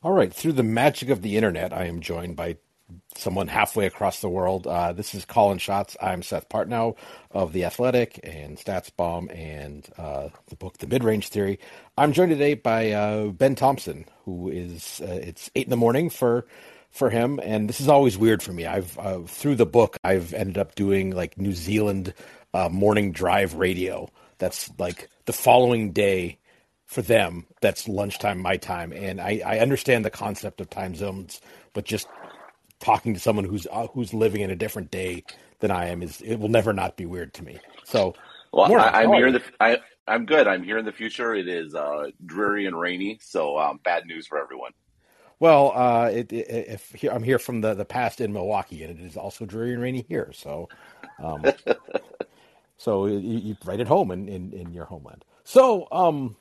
All right, through the magic of the internet, I am joined by someone halfway across the world. Uh, this is Callin Shots. I'm Seth Partnow of The Athletic and StatsBomb and uh, the book The Midrange Theory. I'm joined today by uh, Ben Thompson, who is uh, it's eight in the morning for for him, and this is always weird for me. I've uh, through the book, I've ended up doing like New Zealand uh, morning drive radio. That's like the following day for them that's lunchtime my time. And I, I understand the concept of time zones but just talking to someone who's uh, who's living in a different day than i am is it will never not be weird to me. So well I, am here in the I, i'm good. I'm here in the future. It is uh, dreary and rainy so um, bad news for everyone. Well uh, it, it, if i'm here from the, the past in milwaukee and it is also dreary and rainy here so um, so you, you right at home in, in, in your homeland. So um,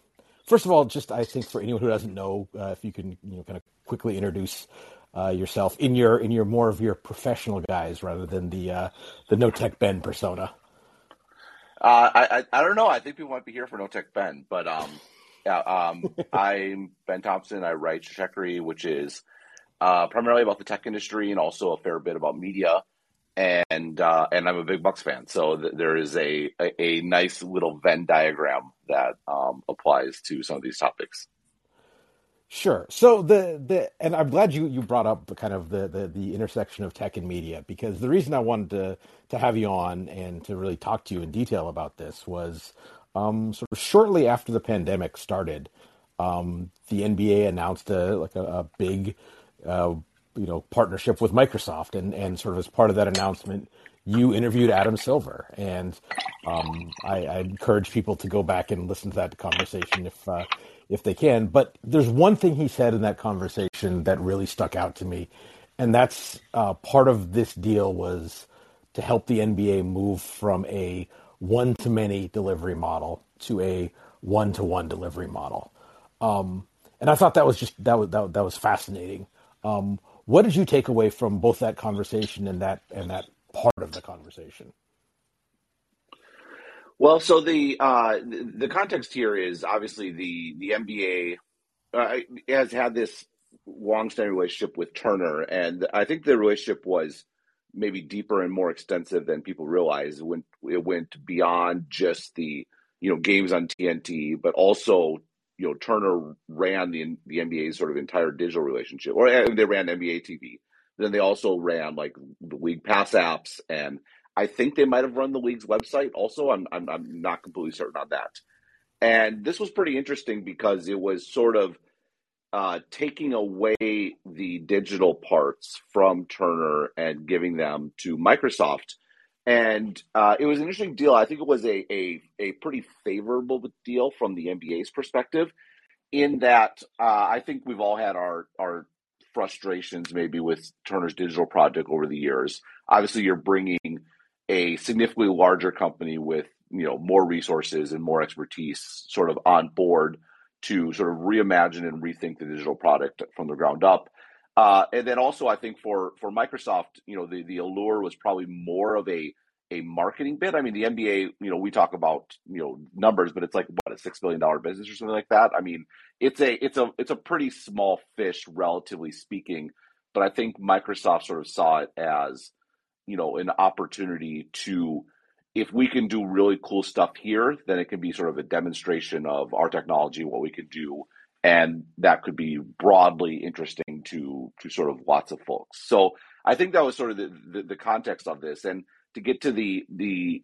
first of all, just I think for anyone who doesn't know, uh, if you can, you know, kind of quickly introduce uh, yourself in your in your more of your professional guys rather than the uh, the No Tech Ben persona. Uh, I, I, I don't know. I think people might be here for No Tech Ben, but um, yeah, um, I'm Ben Thompson. I write Stratechery, which is uh, primarily about the tech industry and also a fair bit about media and uh, and I'm a big Bucks fan, so th- there is a, a, a nice little Venn diagram that um, applies to some of these topics. Sure. So the the and I'm glad you you brought up the kind of the, the the intersection of tech and media because the reason I wanted to to have you on and to really talk to you in detail about this was um, sort of shortly after the pandemic started, um, the NBA announced a like a, a big uh, you know partnership with Microsoft, and and sort of as part of that announcement, you interviewed Adam Silver, and um, I, I, encourage people to go back and listen to that conversation if uh, if they can. But there's one thing he said in that conversation that really stuck out to me, and that's uh, part of this deal was to help the NBA move from a one to many delivery model to a one to one delivery model. Um, and I thought that was just that was that, that was fascinating. Um, what did you take away from both that conversation and that and that part of the conversation? Well, so the uh, the context here is obviously the the NBA uh, has had this long-standing relationship with Turner, and I think the relationship was maybe deeper and more extensive than people realize. Went it went beyond just the you know games on TNT, but also you know Turner ran the the NBA's sort of entire digital relationship, or they ran NBA TV. Then they also ran like the league pass apps, and I think they might have run the league's website. Also, I'm I'm, I'm not completely certain on that. And this was pretty interesting because it was sort of uh, taking away the digital parts from Turner and giving them to Microsoft and uh, it was an interesting deal. I think it was a, a, a pretty favorable deal from the NBA's perspective, in that uh, I think we've all had our our frustrations maybe with Turner's digital project over the years. Obviously, you're bringing a significantly larger company with you know more resources and more expertise sort of on board to sort of reimagine and rethink the digital product from the ground up. Uh, and then also, I think for for Microsoft, you know, the the allure was probably more of a a marketing bit. I mean, the NBA, you know, we talk about you know numbers, but it's like what a six billion dollar business or something like that. I mean, it's a it's a it's a pretty small fish, relatively speaking. But I think Microsoft sort of saw it as you know an opportunity to if we can do really cool stuff here, then it can be sort of a demonstration of our technology, what we can do and that could be broadly interesting to to sort of lots of folks. So I think that was sort of the, the, the context of this, and to get to the the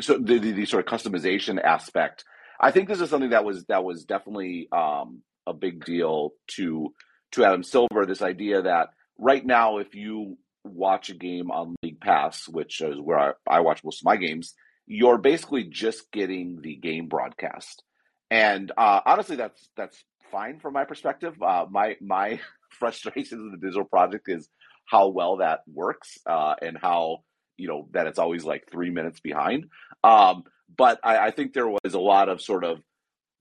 so the, the, the, sort of customization aspect, I think this is something that was that was definitely um, a big deal to to Adam Silver. This idea that right now, if you watch a game on League Pass, which is where I, I watch most of my games, you're basically just getting the game broadcast. And uh, honestly, that's that's fine from my perspective. Uh, my my frustrations with the digital project is how well that works uh, and how you know that it's always like three minutes behind. Um, but I, I, think there was a lot of sort of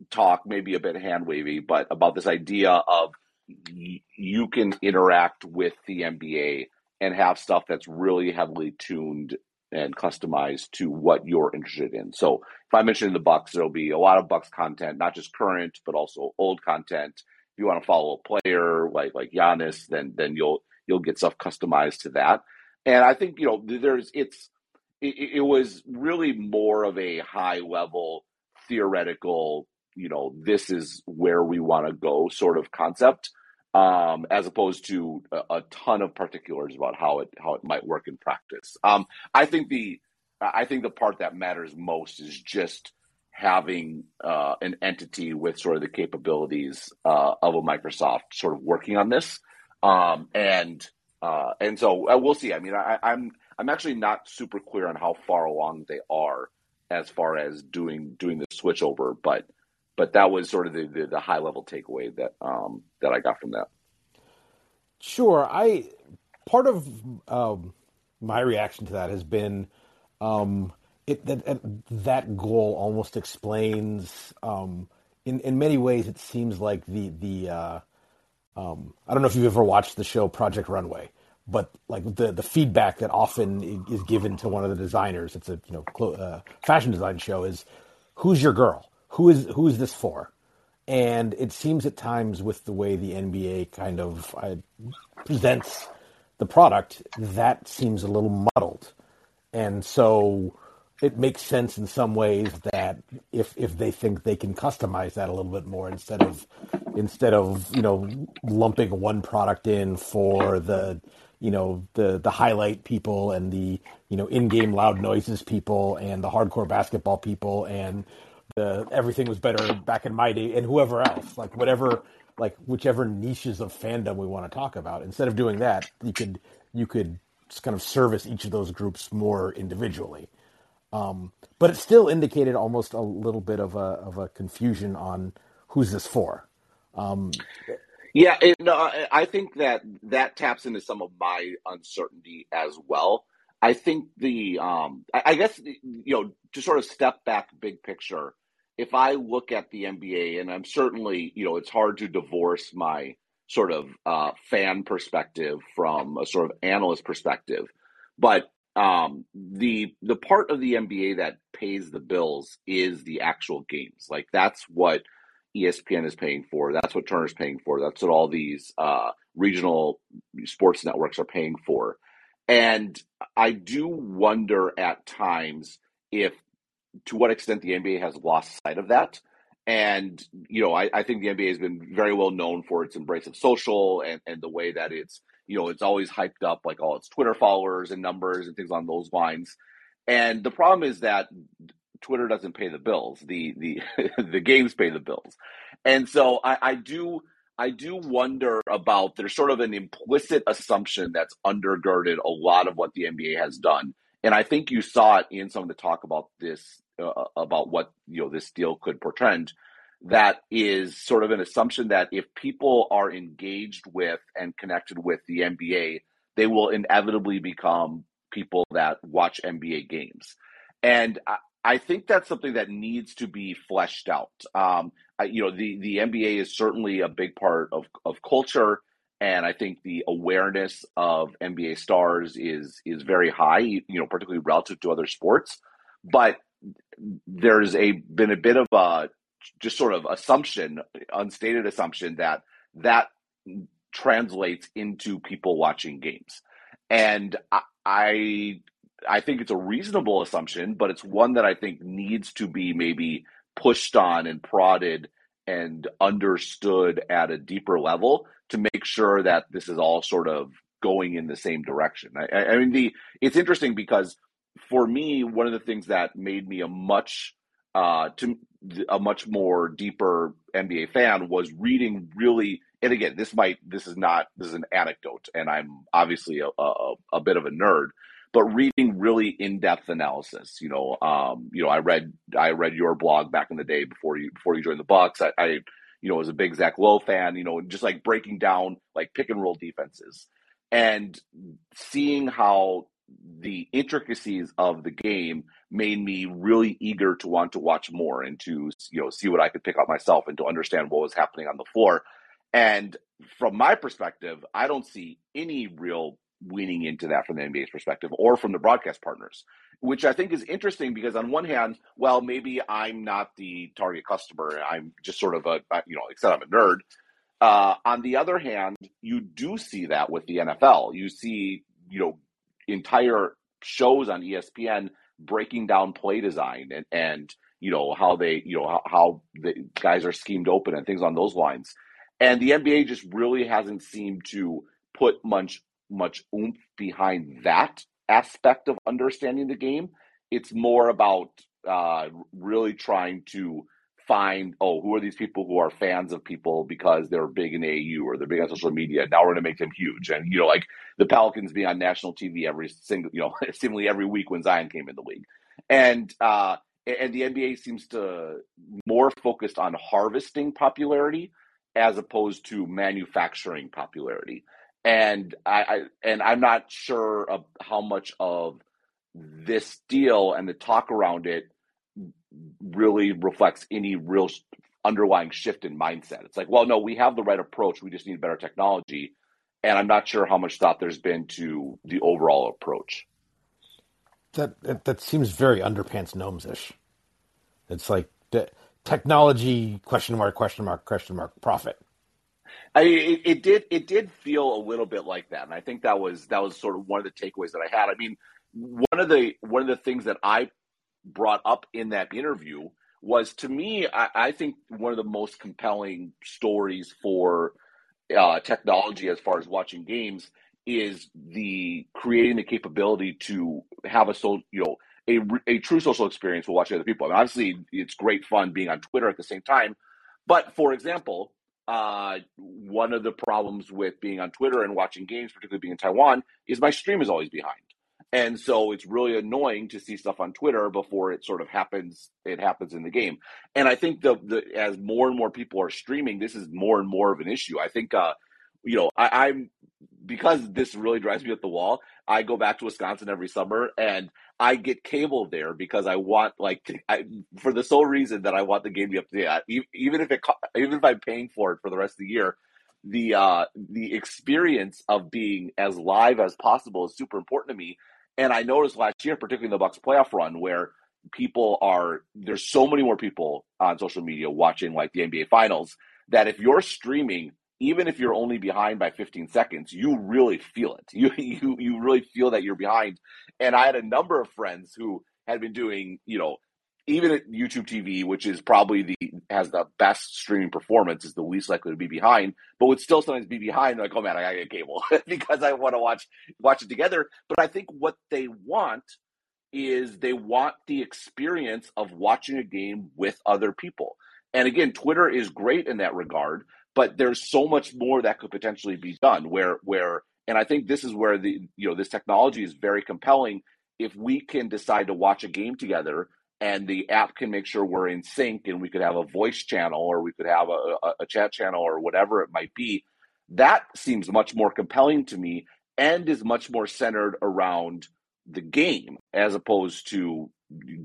talk, maybe a bit hand wavy, but about this idea of y- you can interact with the NBA and have stuff that's really heavily tuned and customized to what you're interested in. So if I mention the Bucks, there'll be a lot of Bucks content, not just current, but also old content. If you want to follow a player like like Giannis, then then you'll you'll get stuff customized to that. And I think you know there's it's it, it was really more of a high level theoretical you know this is where we want to go sort of concept um, as opposed to a, a, ton of particulars about how it how it might work in practice. Um, I think the I think the part that matters most is just having uh, an entity with sort of the capabilities uh, of a Microsoft sort of working on this, um, and uh, and so uh, we'll see. I mean, I, I'm I'm actually not super clear on how far along they are as far as doing doing the switch over, but but that was sort of the, the, the high level takeaway that um, that I got from that. Sure, I part of um, my reaction to that has been um, it, that that goal almost explains um, in in many ways. It seems like the the uh, um, I don't know if you've ever watched the show Project Runway, but like the the feedback that often is given to one of the designers, it's a you know uh, fashion design show is who's your girl who is who is this for? And it seems at times with the way the NBA kind of uh, presents the product, that seems a little muddled. And so it makes sense in some ways that if if they think they can customize that a little bit more instead of instead of you know lumping one product in for the you know the the highlight people and the you know in-game loud noises people and the hardcore basketball people and the everything was better back in my day, and whoever else, like whatever, like whichever niches of fandom we want to talk about. Instead of doing that, you could you could just kind of service each of those groups more individually. Um, but it still indicated almost a little bit of a of a confusion on who's this for. Um, yeah, it, no, I think that that taps into some of my uncertainty as well. I think the, um, I, I guess, you know, to sort of step back big picture, if I look at the NBA, and I'm certainly, you know, it's hard to divorce my sort of uh, fan perspective from a sort of analyst perspective, but um, the the part of the NBA that pays the bills is the actual games. Like that's what ESPN is paying for. That's what Turner's paying for. That's what all these uh, regional sports networks are paying for. And I do wonder at times if to what extent the NBA has lost sight of that. And, you know, I, I think the NBA has been very well known for its embrace of social and, and the way that it's, you know, it's always hyped up like all its Twitter followers and numbers and things on those lines. And the problem is that Twitter doesn't pay the bills. The the the games pay the bills. And so I, I do I do wonder about there's sort of an implicit assumption that's undergirded a lot of what the NBA has done. And I think you saw it in some of the talk about this, uh, about what you know this deal could portend. That is sort of an assumption that if people are engaged with and connected with the NBA, they will inevitably become people that watch NBA games. And I, I think that's something that needs to be fleshed out. Um, I, you know, the the NBA is certainly a big part of of culture, and I think the awareness of NBA stars is is very high. You know, particularly relative to other sports. But there's a been a bit of a just sort of assumption, unstated assumption that that translates into people watching games, and I, I think it's a reasonable assumption, but it's one that I think needs to be maybe pushed on and prodded and understood at a deeper level to make sure that this is all sort of going in the same direction. I, I mean, the it's interesting because for me, one of the things that made me a much uh, to a much more deeper NBA fan was reading really. And again, this might this is not this is an anecdote, and I'm obviously a, a, a bit of a nerd, but reading really in-depth analysis. You know, um, you know, I read I read your blog back in the day before you before you joined the Bucks. I, I you know was a big Zach Lowe fan. You know, just like breaking down like pick and roll defenses and seeing how the intricacies of the game made me really eager to want to watch more and to you know see what I could pick up myself and to understand what was happening on the floor. And from my perspective, I don't see any real leaning into that from the NBA's perspective or from the broadcast partners, which I think is interesting because on one hand, well, maybe I'm not the target customer. I'm just sort of a, you know, except I'm a nerd. Uh, on the other hand, you do see that with the NFL. You see, you know, entire shows on ESPN breaking down play design and, and you know how they you know how, how the guys are schemed open and things on those lines. And the NBA just really hasn't seemed to put much much oomph behind that aspect of understanding the game. It's more about uh, really trying to find oh who are these people who are fans of people because they're big in AU or they're big on social media. Now we're going to make them huge, and you know like the Pelicans being on national TV every single you know seemingly every week when Zion came in the league, and uh, and the NBA seems to more focused on harvesting popularity as opposed to manufacturing popularity. And I, I and I'm not sure of how much of this deal and the talk around it really reflects any real underlying shift in mindset. It's like, well, no, we have the right approach. We just need better technology. And I'm not sure how much thought there's been to the overall approach. That that, that seems very underpants gnomes ish. It's like the technology question mark question mark question mark profit. I, it, it, did it did feel a little bit like that, and I think that was that was sort of one of the takeaways that I had. I mean, one of the one of the things that I brought up in that interview was to me, I, I think one of the most compelling stories for uh, technology as far as watching games is the creating the capability to have a so you know a, a true social experience while watching other people. I mean, obviously, it's great fun being on Twitter at the same time. But for example, uh, one of the problems with being on Twitter and watching games, particularly being in Taiwan, is my stream is always behind. And so it's really annoying to see stuff on Twitter before it sort of happens. It happens in the game, and I think the, the as more and more people are streaming, this is more and more of an issue. I think, uh, you know, I, I'm because this really drives me up the wall. I go back to Wisconsin every summer, and I get cable there because I want like I, for the sole reason that I want the game to be up to date. Even if it even if I'm paying for it for the rest of the year, the uh, the experience of being as live as possible is super important to me. And I noticed last year, particularly in the Bucks playoff run, where people are there's so many more people on social media watching like the NBA finals that if you're streaming, even if you're only behind by 15 seconds, you really feel it. You you you really feel that you're behind. And I had a number of friends who had been doing, you know, even at YouTube TV, which is probably the has the best streaming performance, is the least likely to be behind, but would still sometimes be behind. Like, oh man, I gotta get cable because I want to watch watch it together. But I think what they want is they want the experience of watching a game with other people. And again, Twitter is great in that regard, but there's so much more that could potentially be done. Where where and I think this is where the you know this technology is very compelling. If we can decide to watch a game together and the app can make sure we're in sync and we could have a voice channel or we could have a, a, a, chat channel or whatever it might be. That seems much more compelling to me and is much more centered around the game as opposed to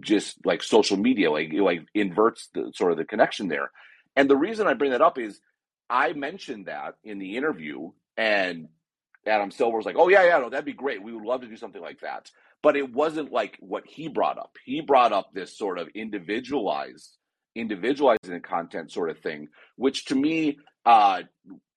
just like social media like like inverts the sort of the connection there. And the reason i bring that up is i mentioned that in the interview and adam silver was like oh yeah yeah no that'd be great. We would love to do something like that but it wasn't like what he brought up. He brought up this sort of individualized, individualizing the content sort of thing, which to me uh,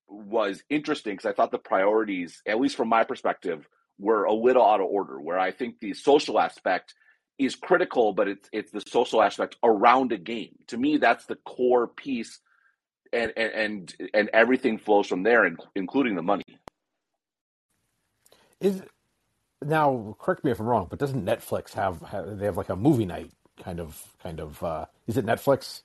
was interesting because I thought the priorities, at least from my perspective, were a little out of order. Where I think the social aspect is critical, but it's it's the social aspect around a game. To me, that's the core piece, and and and, and everything flows from there, including the money. Is now correct me if I'm wrong, but doesn't Netflix have, have they have like a movie night kind of kind of uh, is it Netflix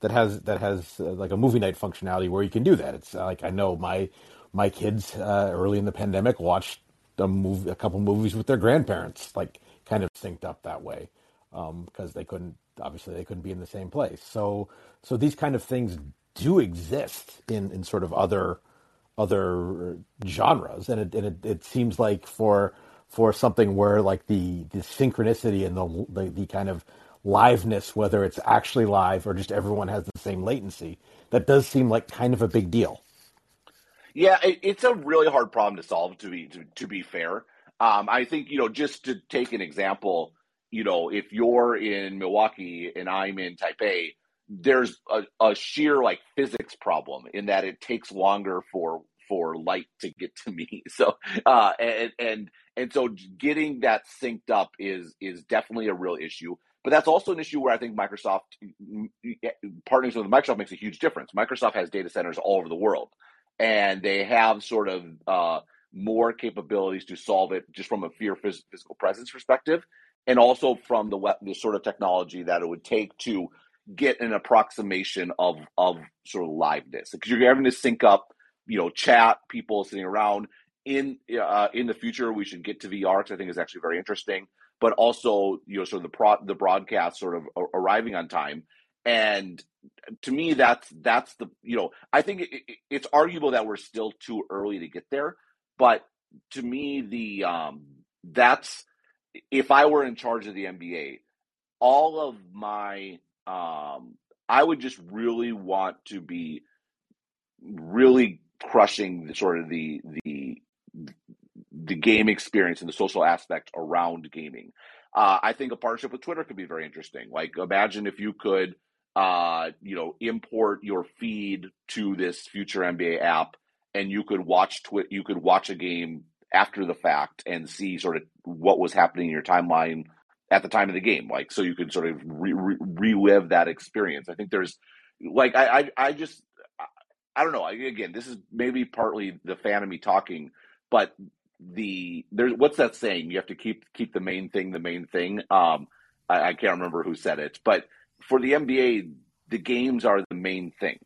that has that has uh, like a movie night functionality where you can do that? It's uh, like I know my my kids uh, early in the pandemic watched a movie a couple movies with their grandparents, like kind of synced up that way because um, they couldn't obviously they couldn't be in the same place. So so these kind of things do exist in in sort of other other genres, and it and it, it seems like for for something where like the the synchronicity and the, the the, kind of liveness, whether it's actually live or just everyone has the same latency, that does seem like kind of a big deal. Yeah, it, it's a really hard problem to solve. To be to, to be fair, um, I think you know just to take an example, you know, if you're in Milwaukee and I'm in Taipei, there's a, a sheer like physics problem in that it takes longer for for light to get to me. So uh, and and and so getting that synced up is is definitely a real issue. But that's also an issue where I think Microsoft partnering with Microsoft makes a huge difference. Microsoft has data centers all over the world, and they have sort of uh, more capabilities to solve it just from a fear physical presence perspective, and also from the the sort of technology that it would take to get an approximation of of sort of liveness because you're having to sync up, you know, chat people sitting around. In uh, in the future, we should get to VR because I think is actually very interesting but also you know sort of the pro- the broadcast sort of arriving on time and to me that's that's the you know i think it, it, it's arguable that we're still too early to get there but to me the um that's if i were in charge of the nba all of my um i would just really want to be really crushing the, sort of the the the game experience and the social aspect around gaming. Uh, I think a partnership with Twitter could be very interesting. Like, imagine if you could, uh, you know, import your feed to this future NBA app, and you could watch twi- you could watch a game after the fact and see sort of what was happening in your timeline at the time of the game. Like, so you could sort of re- re- relive that experience. I think there's, like, I, I, I just, I don't know. Again, this is maybe partly the fan of me talking, but the there's what's that saying? You have to keep keep the main thing the main thing. Um, I, I can't remember who said it, but for the NBA, the games are the main thing,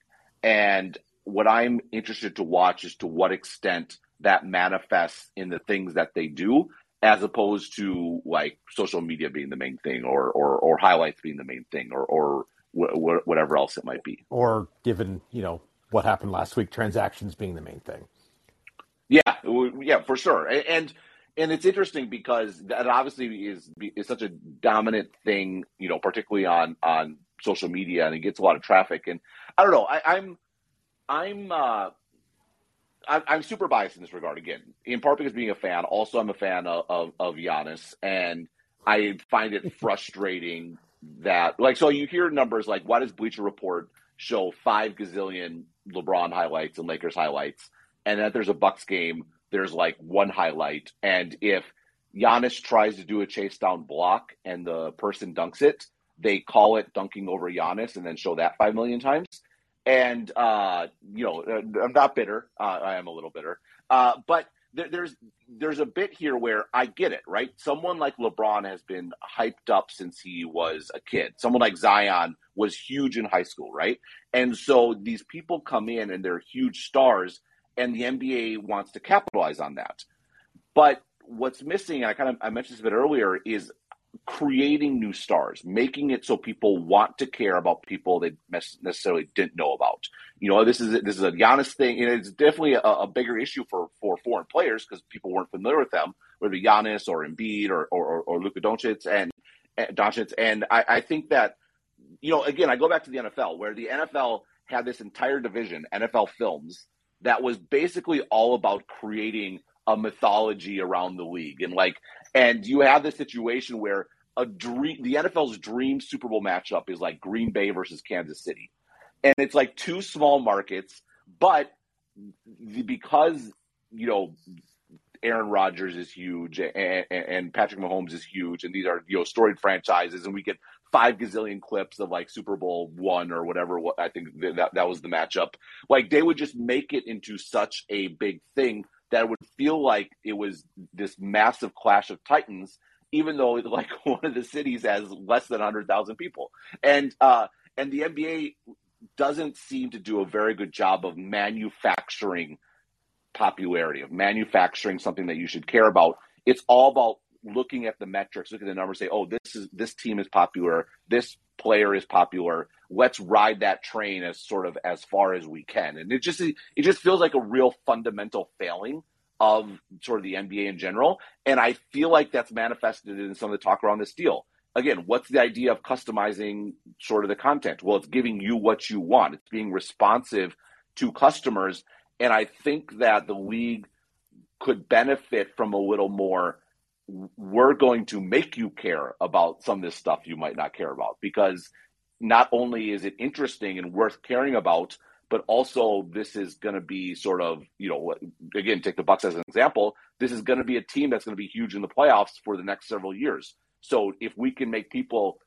and what I'm interested to watch is to what extent that manifests in the things that they do, as opposed to like social media being the main thing, or or, or highlights being the main thing, or or wh- whatever else it might be. Or given you know what happened last week, transactions being the main thing. Yeah, yeah, for sure. And and it's interesting because that obviously is is such a dominant thing, you know, particularly on on social media, and it gets a lot of traffic. And I don't know, I, I'm I'm uh, I'm super biased in this regard. Again, in part because being a fan. Also, I'm a fan of of, of Giannis, and I find it frustrating that like so you hear numbers like why does Bleacher Report show five gazillion LeBron highlights and Lakers highlights and that there's a Bucks game, there's like one highlight, and if Giannis tries to do a chase down block and the person dunks it, they call it dunking over Giannis and then show that five million times. And uh, you know, uh, I'm not bitter. Uh, I am a little bitter, uh, but there, there's there's a bit here where I get it. Right, someone like LeBron has been hyped up since he was a kid. Someone like Zion was huge in high school, right? And so these people come in and they're huge stars and the NBA wants to capitalize on that. But what's missing, and I kind of I mentioned this a bit earlier, is creating new stars, making it so people want to care about people they necessarily didn't know about. You know, this is this is a Giannis thing, and it's definitely a, a bigger issue for for foreign players because people weren't familiar with them, whether Giannis or Embiid or or, or, Luka Doncic and, and Doncic. And I, I think that you know, again, I go back to the NFL where the NFL had this entire division, NFL Films, that was basically all about creating a mythology around the league and like and you have this situation where a dream the NFL's dream Super Bowl matchup is like Green Bay versus Kansas City. And it's like two small markets, but because you know Aaron Rodgers is huge and, and, Patrick Mahomes is huge, and these are you know storied franchises, and we get five gazillion clips of like Super Bowl one or whatever. I think that that was the matchup. Like they would just make it into such a big thing that would feel like it was this massive clash of titans, even though like one of the cities has less than hundred thousand people, and uh, and the NBA doesn't seem to do a very good job of manufacturing popularity, of manufacturing something that you should care about. It's all about looking at the metrics, looking at the numbers, say, oh, this is this team is popular, this player is popular. Let's ride that train as sort of as far as we can. And it just it just feels like a real fundamental failing of sort of the NBA in general. And I feel like that's manifested in some of the talk around this deal. Again, what's the idea of customizing sort of the content? Well, it's giving you what you want. It's being responsive to customers and I think that the league could benefit from a little more. We're going to make you care about some of this stuff you might not care about because not only is it interesting and worth caring about, but also this is going to be sort of, you know, again, take the Bucks as an example. This is going to be a team that's going to be huge in the playoffs for the next several years. So if we can make people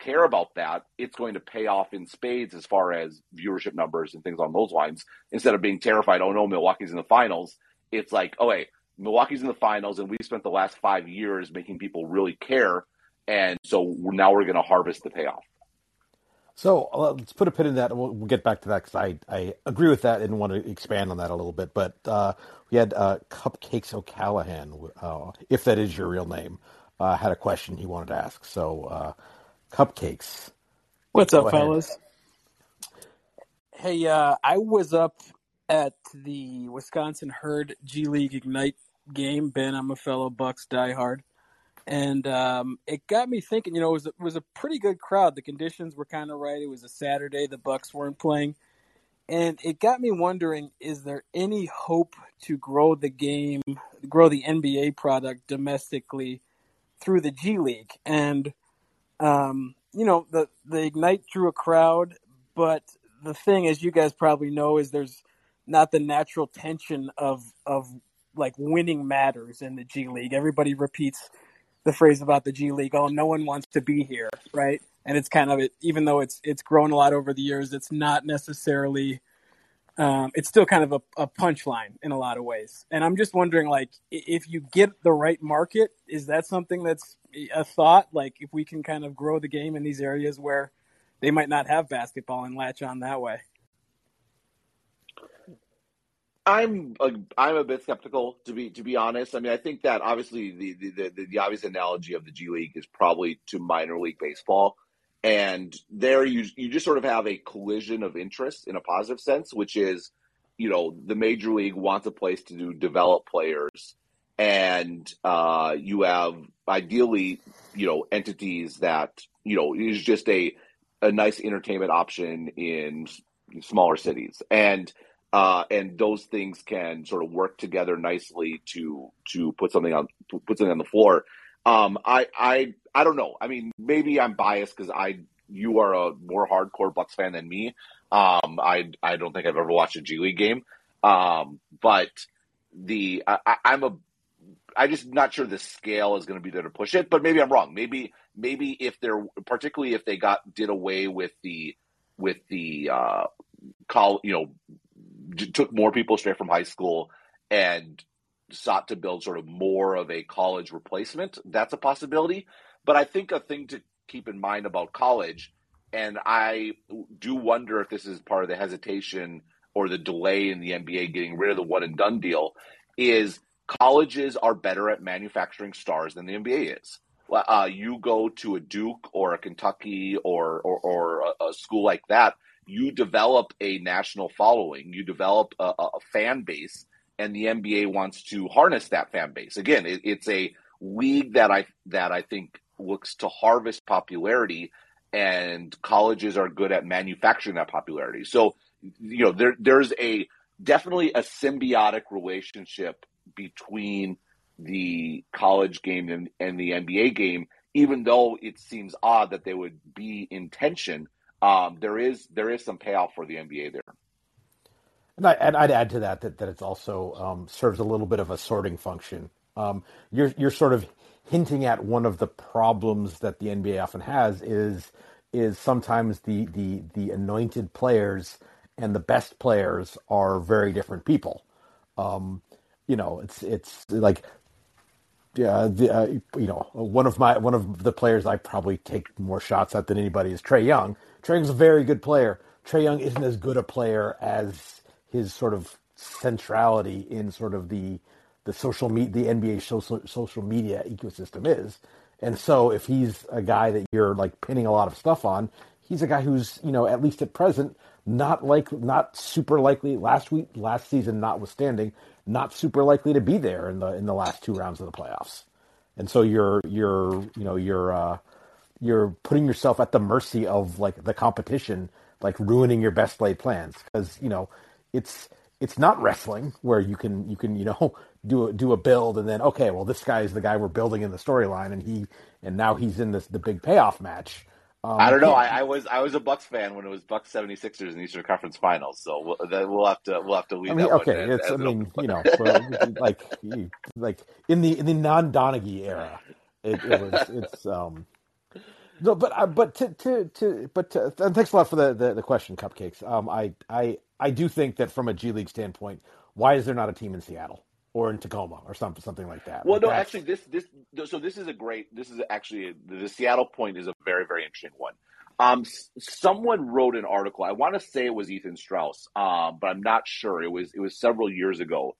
care about that, it's going to pay off in spades as far as viewership numbers and things on those lines. Instead of being terrified, oh no, Milwaukee's in the finals. It's like, oh hey, Milwaukee's in the finals, and we spent the last five years making people really care, and so now we're going to harvest the payoff. So uh, let's put a pin in that, and we'll, we'll get back to that because I, I agree with that and want to expand on that a little bit. But uh, we had uh, Cupcakes O'Callahan, uh, if that is your real name, uh, had a question he wanted to ask. So, uh, Cupcakes. What's up, ahead. fellas? Hey, I was up at the Wisconsin Herd G League Ignite game. Ben, I'm a fellow Bucks diehard and um, it got me thinking. You know, it was it was a pretty good crowd. The conditions were kind of right. It was a Saturday. The Bucks weren't playing, and it got me wondering: Is there any hope to grow the game, grow the NBA product domestically through the G League? And um, you know, the the Ignite drew a crowd, but the thing, as you guys probably know, is there's not the natural tension of of like winning matters in the G League. Everybody repeats the phrase about the G League, oh, no one wants to be here, right? And it's kind of even though it's it's grown a lot over the years, it's not necessarily. Um, it's still kind of a, a punchline in a lot of ways, and I'm just wondering, like, if you get the right market, is that something that's a thought? Like, if we can kind of grow the game in these areas where they might not have basketball and latch on that way. I'm a, I'm a bit skeptical to be to be honest. I mean, I think that obviously the the, the, the obvious analogy of the G League is probably to minor league baseball, and there you you just sort of have a collision of interest in a positive sense, which is, you know, the major league wants a place to do develop players, and uh, you have ideally, you know, entities that you know is just a a nice entertainment option in smaller cities. And uh, and those things can sort of work together nicely to to put something on put something on the floor. Um, I I I don't know. I mean, maybe I'm biased because I you are a more hardcore Bucks fan than me. Um, I I don't think I've ever watched a G League game. Um, but the I, I'm a I just not sure the scale is going to be there to push it. But maybe I'm wrong. Maybe maybe if they're particularly if they got did away with the with the uh, call you know took more people straight from high school and sought to build sort of more of a college replacement. That's a possibility. But I think a thing to keep in mind about college, and I do wonder if this is part of the hesitation or the delay in the NBA getting rid of the one and done deal, is colleges are better at manufacturing stars than the NBA is. Uh, you go to a Duke or a Kentucky or or, or a, a school like that, you develop a national following, you develop a, a fan base, and the NBA wants to harness that fan base. Again, it, it's a league that I that I think looks to harvest popularity, and colleges are good at manufacturing that popularity. So, you know, there there's a definitely a symbiotic relationship between the college game and, and the NBA game, even though it seems odd that they would be in tension um, there is there is some payoff for the NBA there. And, I, would add to that that, that it's also um, serves a little bit of a sorting function. Um, you're you're sort of hinting at one of the problems that the NBA often has is is sometimes the the the anointed players and the best players are very different people. Um, you know, it's it's like yeah, the, uh, you know, one of my one of the players I probably take more shots at than anybody is Trae Young. Trae Young's a very good player. Trae Young isn't as good a player as his sort of centrality in sort of the the social media, the NBA social social media ecosystem is. And so, if he's a guy that you're like pinning a lot of stuff on, he's a guy who's you know at least at present not like not super likely last week last season notwithstanding not super likely to be there in the in the last two rounds of the playoffs. And so you're you're you know you're uh, you're putting yourself at the mercy of like the competition, like ruining your best laid plans because you know it's it's not wrestling where you can you can you know do a, do a build and then okay well this guy is the guy we're building in the storyline and he and now he's in this the big payoff match. Um, I don't know. I, I, was I was a Bucks fan when it was Bucks 76ers in the Eastern Conference Finals. So we'll, we'll have to we'll have to leave. I mean, okay, it's I mean, you know, like like in the in the non Donaghy era, it, it, was it's um. No, but uh, but to to to but to, and thanks a lot for the, the, the question, cupcakes. Um, I I I do think that from a G League standpoint, why is there not a team in Seattle? or in Tacoma or something something like that. Well, like no, that's... actually, this this so this is a great. This is actually the Seattle point is a very very interesting one. Um, someone wrote an article. I want to say it was Ethan Strauss, um, but I'm not sure. It was it was several years ago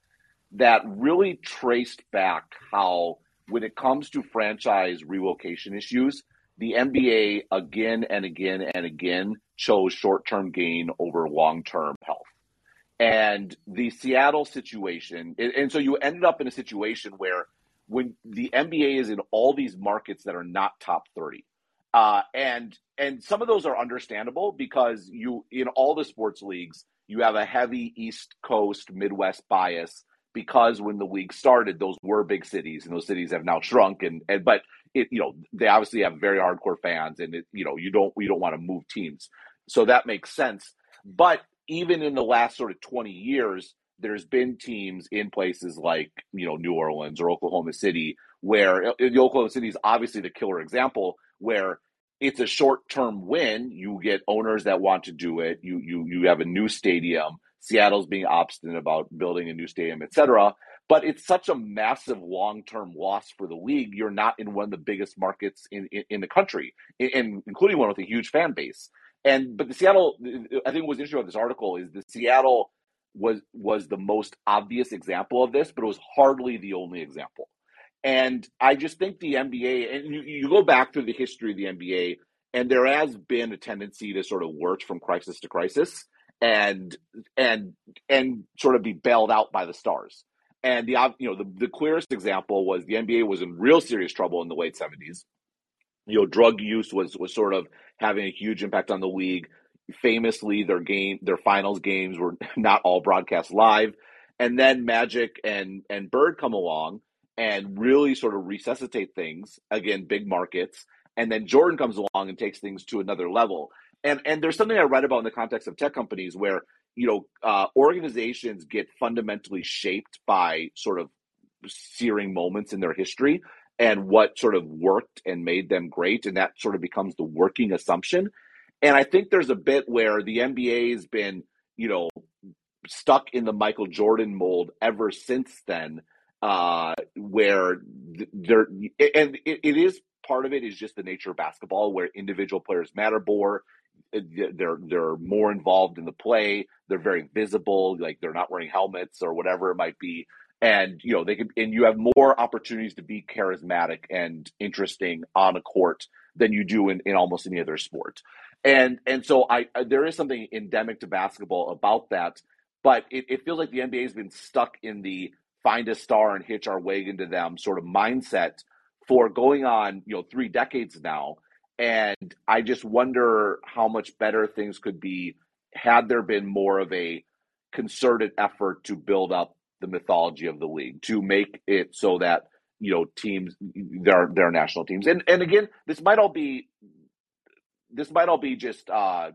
that really traced back how when it comes to franchise relocation issues, the NBA again and again and again chose short term gain over long term health and the Seattle situation. And so you ended up in a situation where when the NBA is in all these markets that are not top 30. Uh, and and some of those are understandable because you in all the sports leagues you have a heavy East Coast Midwest bias because when the league started those were big cities and those cities have now shrunk and and but it you know they obviously have very hardcore fans and it, you know you don't you don't want to move teams so that makes sense but even in the last sort of 20 years, there's been teams in places like, you know, New Orleans or Oklahoma City where uh, the Oklahoma City is obviously the killer example where it's a short-term win. You get owners that want to do it. You you you have a new stadium. Seattle's being obstinate about building a new stadium, et cetera. But it's such a massive long-term loss for the league. You're not in one of the biggest markets in, in, in the country, and including one with a huge fan base. And but the Seattle, I think was interesting about this article is the Seattle was was the most obvious example of this, but it was hardly the only example. And I just think the NBA, and you, you go back through the history of the NBA, and there has been a tendency to sort of lurch from crisis to crisis, and and and sort of be bailed out by the stars. And the you know the, the clearest example was the NBA was in real serious trouble in the late seventies. You know, drug use was was sort of having a huge impact on the league. Famously, their game, their finals games were not all broadcast live. And then Magic and and Bird come along and really sort of resuscitate things again, big markets. And then Jordan comes along and takes things to another level. And and there's something I read about in the context of tech companies where you know uh, organizations get fundamentally shaped by sort of searing moments in their history and what sort of worked and made them great. And that sort of becomes the working assumption. And I think there's a bit where the NBA has been, you know, stuck in the Michael Jordan mold ever since then, uh, where there, and it, it is part of it is just the nature of basketball where individual players matter more. They're they're more involved in the play. They're very visible, like they're not wearing helmets or whatever it might be and you know they can and you have more opportunities to be charismatic and interesting on a court than you do in, in almost any other sport and and so I, I there is something endemic to basketball about that but it, it feels like the nba has been stuck in the find a star and hitch our wagon to them sort of mindset for going on you know three decades now and i just wonder how much better things could be had there been more of a concerted effort to build up the mythology of the league to make it so that you know teams there are national teams. And and again this might all be this might all be just uh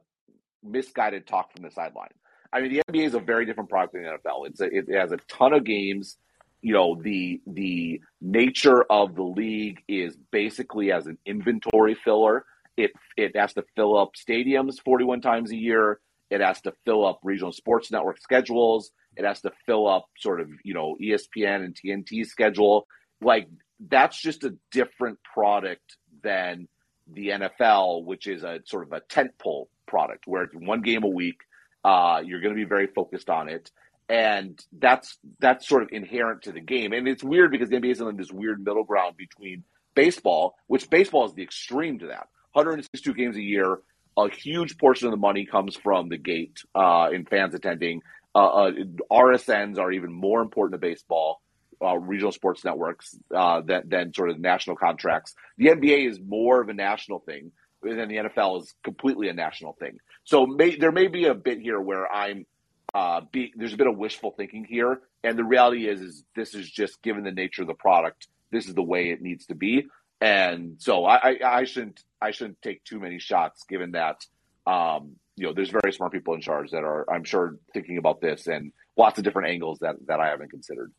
misguided talk from the sideline. I mean the nba is a very different product than the nfl it's a, it has a ton of games you know the the nature of the league is basically as an inventory filler it it has to fill up stadiums 41 times a year it has to fill up regional sports network schedules it has to fill up sort of, you know, ESPN and TNT schedule. Like that's just a different product than the NFL, which is a sort of a tentpole product where it's one game a week. Uh, you're going to be very focused on it. And that's that's sort of inherent to the game. And it's weird because the NBA is in this weird middle ground between baseball, which baseball is the extreme to that. 162 games a year, a huge portion of the money comes from the gate uh, in fans attending. Uh, uh, RSNs are even more important to baseball, uh, regional sports networks, uh, than, than sort of national contracts. The NBA is more of a national thing, and the NFL is completely a national thing. So may, there may be a bit here where I'm uh, be, there's a bit of wishful thinking here, and the reality is, is this is just given the nature of the product, this is the way it needs to be. and so I, I, I shouldn't I shouldn't take too many shots, given that um, you know there's very smart people in charge that are I'm sure thinking about this and lots of different angles that that I haven't considered.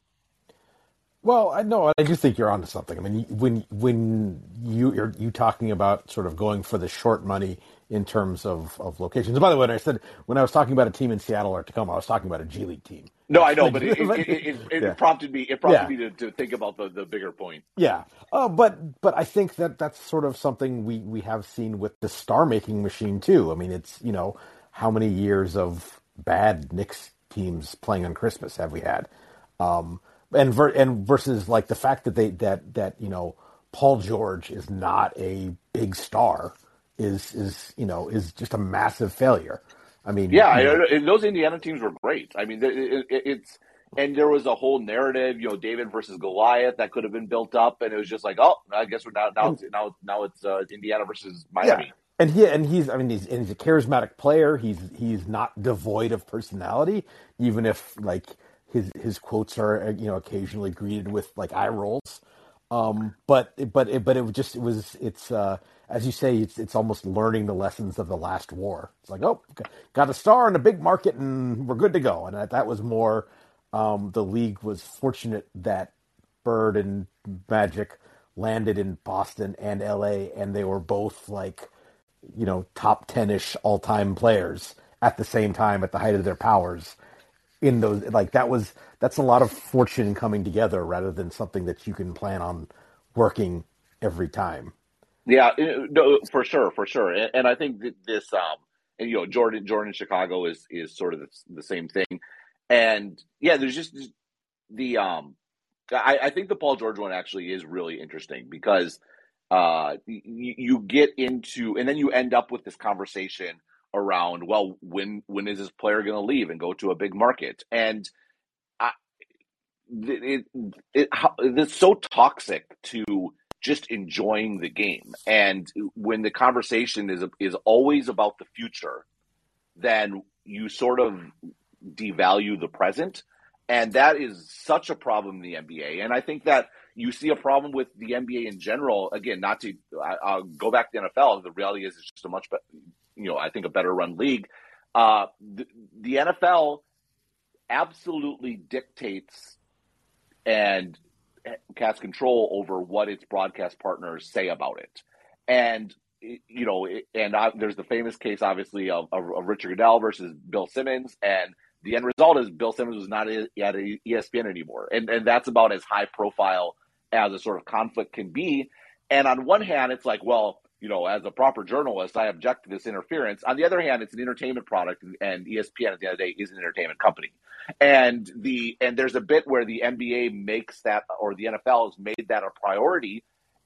Well, I know I do think you're onto something. I mean, when when you you're you talking about sort of going for the short money in terms of, of locations. And by the way, I said when I was talking about a team in Seattle or Tacoma, I was talking about a G League team. No, I know, but it, it, it, it yeah. prompted me. It prompted yeah. me to, to think about the, the bigger point. Yeah, uh, but but I think that that's sort of something we we have seen with the star making machine too. I mean, it's you know how many years of bad Knicks teams playing on Christmas have we had? Um, and ver- and versus like the fact that they that that you know Paul George is not a big star is is you know is just a massive failure. I mean, yeah, you know, and those Indiana teams were great. I mean, it, it, it's and there was a whole narrative, you know, David versus Goliath that could have been built up, and it was just like, oh, I guess we're now now it's, now now it's uh, Indiana versus Miami. Yeah. And he and he's I mean he's and he's a charismatic player. He's he's not devoid of personality, even if like his his quotes are you know occasionally greeted with like eye rolls. Um, but but it, but it just it was it's uh, as you say it's it's almost learning the lessons of the last war. It's like oh got a star in a big market and we're good to go. And that, that was more um, the league was fortunate that Bird and Magic landed in Boston and L.A. and they were both like you know top ten ish all time players at the same time at the height of their powers in those like that was that's a lot of fortune coming together rather than something that you can plan on working every time. Yeah, no, for sure, for sure, and, and I think this, um, and you know, Jordan, Jordan, Chicago is is sort of the, the same thing, and yeah, there's just the, um, I, I think the Paul George one actually is really interesting because uh, you, you get into, and then you end up with this conversation around well when when is this player going to leave and go to a big market? And it, it, it, it's so toxic to just enjoying the game. And when the conversation is is always about the future then you sort of devalue the present. And that is such a problem in the NBA and I think that you see a problem with the NBA in general. Again not to go back to the NFL the reality is it's just a much better you know, I think a better run league. Uh, the, the NFL absolutely dictates and has control over what its broadcast partners say about it. And you know, and I, there's the famous case, obviously, of, of, of, Richard Goodell versus Bill Simmons, and the end result is Bill Simmons was not at ESPN anymore, and and that's about as high profile as a sort of conflict can be. And on one hand, it's like, well, you know, as a proper journalist, I object to this interference. On the other hand, it's an entertainment product, and ESPN at the end of the day is an entertainment company. And the and there's a bit where the NBA makes that, or the NFL has made that a priority,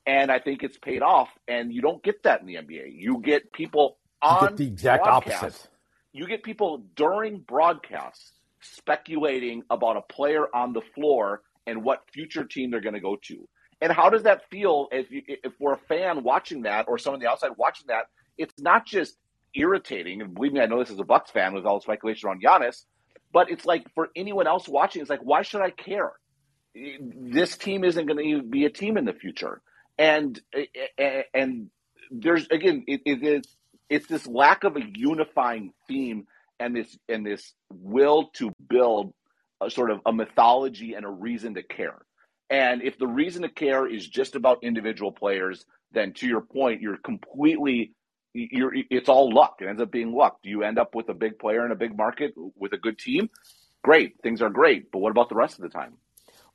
and I think it's paid off. And you don't get that in the NBA. You get people on get the exact opposite. You get people during broadcasts speculating about a player on the floor and what future team they're going to go to. And how does that feel if you, if we're a fan watching that or someone on the outside watching that? It's not just irritating. And believe me, I know this as a Bucks fan with all the speculation around Giannis, but it's like for anyone else watching, it's like, why should I care? This team isn't going to be a team in the future, and and there's again, it, it is it's this lack of a unifying theme and this and this will to build a sort of a mythology and a reason to care. And if the reason to care is just about individual players, then to your point, you're completely you're it's all luck. It ends up being luck. Do you end up with a big player in a big market with a good team? Great, things are great. But what about the rest of the time?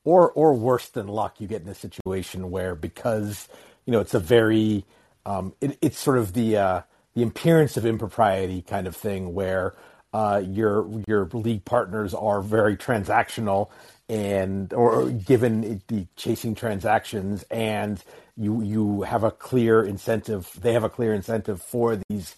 Or or worse than luck, you get in a situation where because you know it's a very um, it, it's sort of the uh, the appearance of impropriety kind of thing where uh, your your league partners are very transactional and or given the chasing transactions and you you have a clear incentive they have a clear incentive for these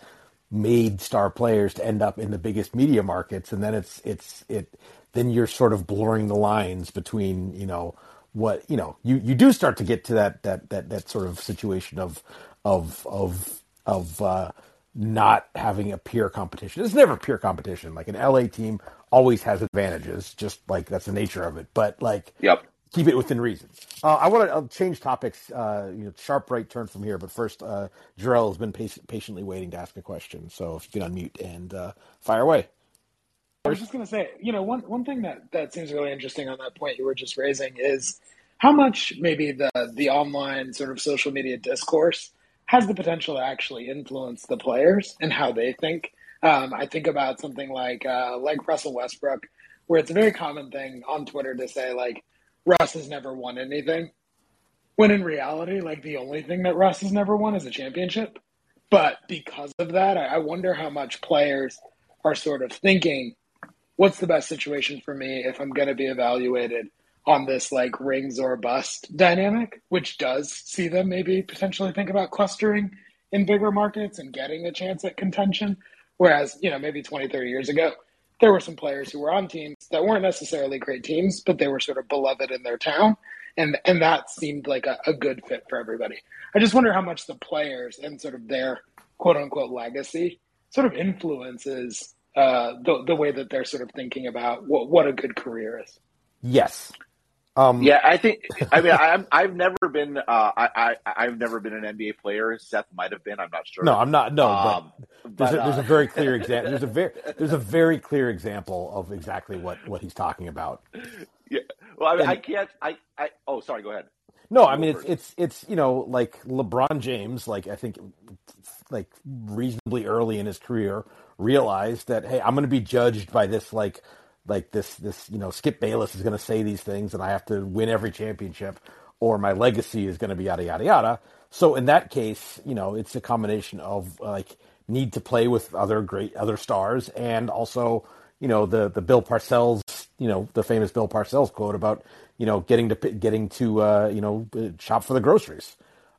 made star players to end up in the biggest media markets and then it's it's it then you're sort of blurring the lines between you know what you know you you do start to get to that that that that sort of situation of of of of uh not having a peer competition. It's never peer competition. Like an LA team always has advantages, just like that's the nature of it. But like, yep. keep it within reason. Uh, I want to change topics. Uh, you know, sharp right turn from here, but first, uh, Jarrell has been patiently waiting to ask a question. So if you can unmute and uh, fire away. I was just going to say, you know, one one thing that that seems really interesting on that point you were just raising is how much maybe the the online sort of social media discourse has the potential to actually influence the players and how they think. Um, I think about something like uh, like Russell Westbrook, where it's a very common thing on Twitter to say like Russ has never won anything, when in reality, like the only thing that Russ has never won is a championship. But because of that, I wonder how much players are sort of thinking what's the best situation for me if I'm going to be evaluated on this like rings or bust dynamic, which does see them maybe potentially think about clustering in bigger markets and getting a chance at contention. Whereas, you know, maybe 20, 30 years ago, there were some players who were on teams that weren't necessarily great teams, but they were sort of beloved in their town. And, and that seemed like a, a good fit for everybody. I just wonder how much the players and sort of their quote unquote legacy sort of influences uh, the the way that they're sort of thinking about what what a good career is. Yes. Um, yeah, I think. I mean, I'm, I've never been. Uh, I, I have never been an NBA player. Seth might have been. I'm not sure. No, I'm not. No, um, but, there's, but, a, there's a very clear example. There's a very there's a very clear example of exactly what what he's talking about. Yeah. Well, I mean, and, I can't. I, I. Oh, sorry. Go ahead. No, I mean it's it's it's you know like LeBron James, like I think like reasonably early in his career realized that hey, I'm going to be judged by this like like this this you know Skip Bayless is going to say these things and I have to win every championship or my legacy is going to be yada yada yada. So in that case, you know, it's a combination of like need to play with other great other stars and also you know the the Bill Parcells you know the famous Bill Parcells quote about you know getting to getting to uh, you know shop for the groceries.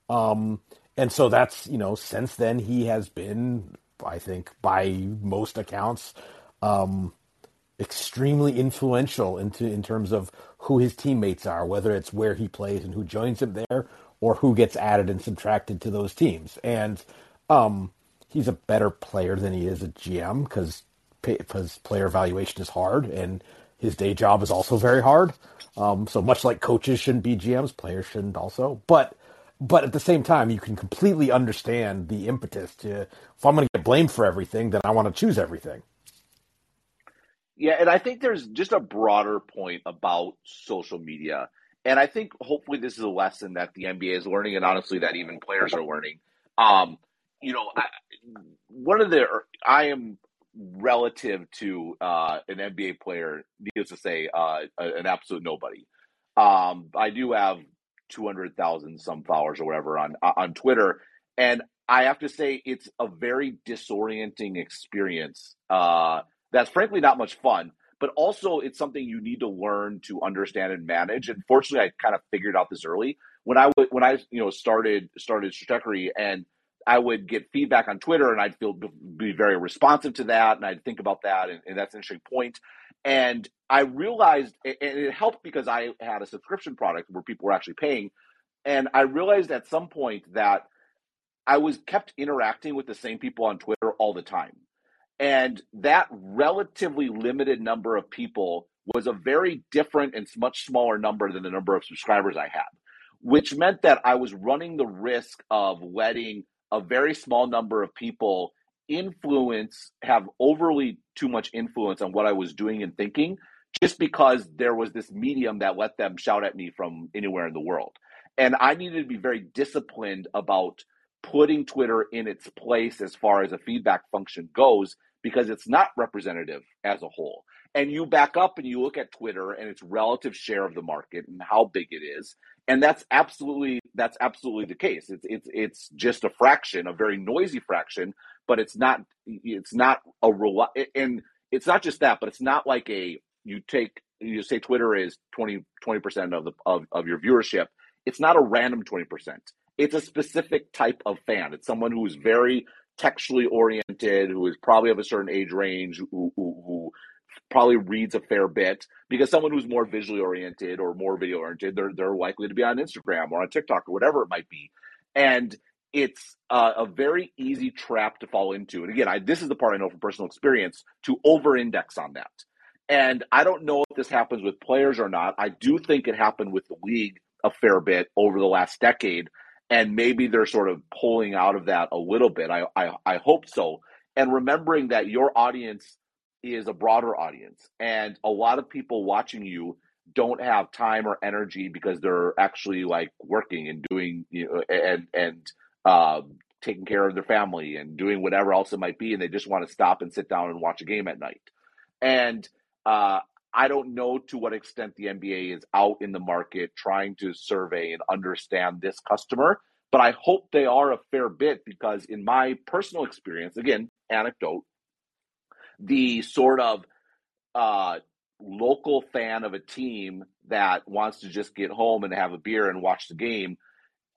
Um, and so that's you know since then he has been I think by most accounts um, extremely influential into in terms of who his teammates are, whether it's where he plays and who joins him there, or who gets added and subtracted to those teams. And um, he's a better player than he is a GM because because player evaluation is hard and his day job is also very hard. Um, so much like coaches shouldn't be GMs, players shouldn't also. But but at the same time, you can completely understand the impetus to if I'm going to get blamed for everything, then I want to choose everything. Yeah, and I think there's just a broader point about social media. And I think hopefully this is a lesson that the NBA is learning, and honestly, that even players are learning. Um, you know, I, one of the I am relative to uh, an NBA player, needless to say, uh, an absolute nobody. Um, I do have two hundred thousand some followers or whatever on on Twitter, and I have to say it's a very disorienting experience. Uh, that's frankly not much fun, but also it's something you need to learn to understand and manage. And fortunately, I kind of figured out this early when I would when I you know started started Stratechery and I would get feedback on Twitter and I'd feel be very responsive to that and I'd think about that and, and that's an interesting point. And I realized, and it helped because I had a subscription product where people were actually paying. And I realized at some point that I was kept interacting with the same people on Twitter all the time. And that relatively limited number of people was a very different and much smaller number than the number of subscribers I had, which meant that I was running the risk of letting a very small number of people influence, have overly too much influence on what I was doing and thinking, just because there was this medium that let them shout at me from anywhere in the world. And I needed to be very disciplined about putting Twitter in its place as far as a feedback function goes, because it's not representative as a whole. And you back up and you look at Twitter and its relative share of the market and how big it is. And that's absolutely that's absolutely the case. It's it's it's just a fraction, a very noisy fraction, but it's not it's not a and it's not just that, but it's not like a you take you say Twitter is 20 percent of the of, of your viewership. It's not a random twenty percent. It's a specific type of fan. It's someone who is very textually oriented, who is probably of a certain age range, who, who, who probably reads a fair bit. Because someone who's more visually oriented or more video oriented, they're they're likely to be on Instagram or on TikTok or whatever it might be. And it's uh, a very easy trap to fall into. And again, I, this is the part I know from personal experience to over index on that. And I don't know if this happens with players or not. I do think it happened with the league a fair bit over the last decade. And maybe they're sort of pulling out of that a little bit. I, I, I hope so. And remembering that your audience is a broader audience. And a lot of people watching you don't have time or energy because they're actually like working and doing you know and and uh, taking care of their family and doing whatever else it might be and they just want to stop and sit down and watch a game at night and uh, I don't know to what extent the NBA is out in the market trying to survey and understand this customer, but I hope they are a fair bit because, in my personal experience, again, anecdote, the sort of uh, local fan of a team that wants to just get home and have a beer and watch the game